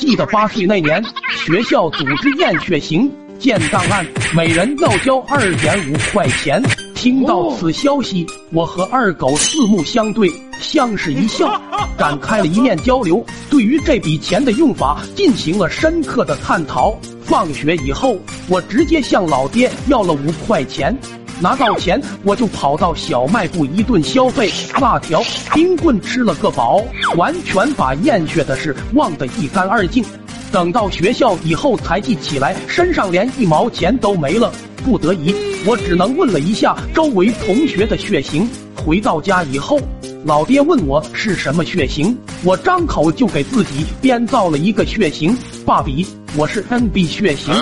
记得八岁那年，学校组织验血型，建档案，每人要交二点五块钱。听到此消息，我和二狗四目相对，相视一笑，展开了一面交流，对于这笔钱的用法进行了深刻的探讨。放学以后，我直接向老爹要了五块钱。拿到钱，我就跑到小卖部一顿消费，辣条、冰棍吃了个饱，完全把验血的事忘得一干二净。等到学校以后才记起来，身上连一毛钱都没了。不得已，我只能问了一下周围同学的血型。回到家以后，老爹问我是什么血型，我张口就给自己编造了一个血型。爸比，我是 NB 血型。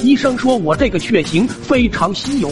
医生说我这个血型非常稀有。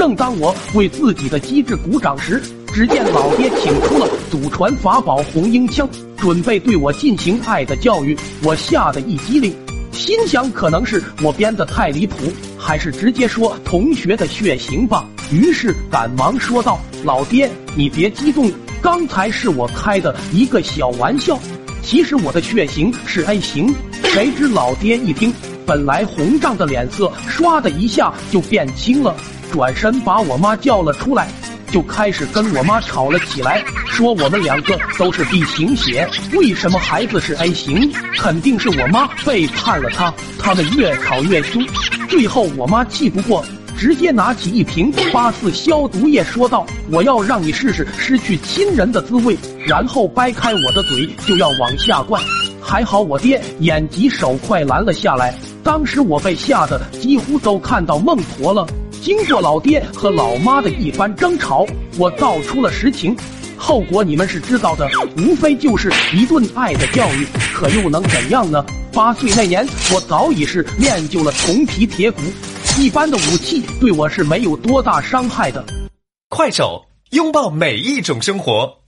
正当我为自己的机智鼓掌时，只见老爹请出了祖传法宝红缨枪，准备对我进行爱的教育。我吓得一激灵，心想可能是我编的太离谱，还是直接说同学的血型吧。于是赶忙说道：“老爹，你别激动，刚才是我开的一个小玩笑。其实我的血型是 A 型。”谁知老爹一听，本来红胀的脸色唰的一下就变青了。转身把我妈叫了出来，就开始跟我妈吵了起来，说我们两个都是 B 型血，为什么孩子是 A 型？肯定是我妈背叛了他。他们越吵越凶，最后我妈气不过，直接拿起一瓶八四消毒液，说道：“我要让你试试失去亲人的滋味。”然后掰开我的嘴就要往下灌。还好我爹眼疾手快拦了下来，当时我被吓得几乎都看到孟婆了。经过老爹和老妈的一番争吵，我道出了实情，后果你们是知道的，无非就是一顿爱的教育，可又能怎样呢？八岁那年，我早已是练就了铜皮铁骨，一般的武器对我是没有多大伤害的。快手，拥抱每一种生活。